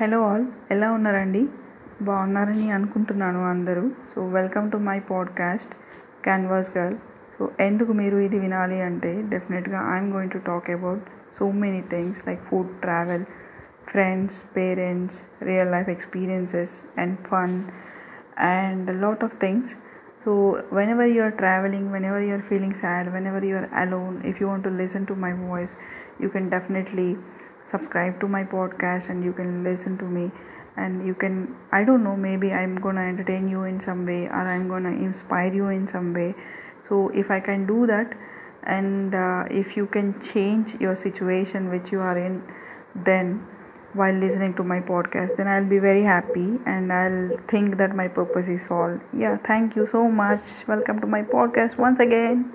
Hello all ఎలా ఉన్నారండి? బాగున్నారని అనుకుంటున్నాను అందరూ. So welcome to my podcast canvas girl so ఎందుకు మీరు ఇది వినాలి అంటే డెఫినెట్గా I'm going to talk about so many things like food travel friends parents real life experiences and fun and lot of things. So whenever you're travelling whenever you are feeling sad whenever you alone if you want to listen to my voice you can definitely subscribe to my podcast and you can listen to me. And you can i don't know maybe i'm gonna entertain you in some way or i'm gonna inspire you in some way. So if i can do that and uh, if you can change your situation which you are in then while listening to my podcast then i'll be very happy and i'll think that my purpose is solved. Yeah thank you so much. Welcome to my podcast once again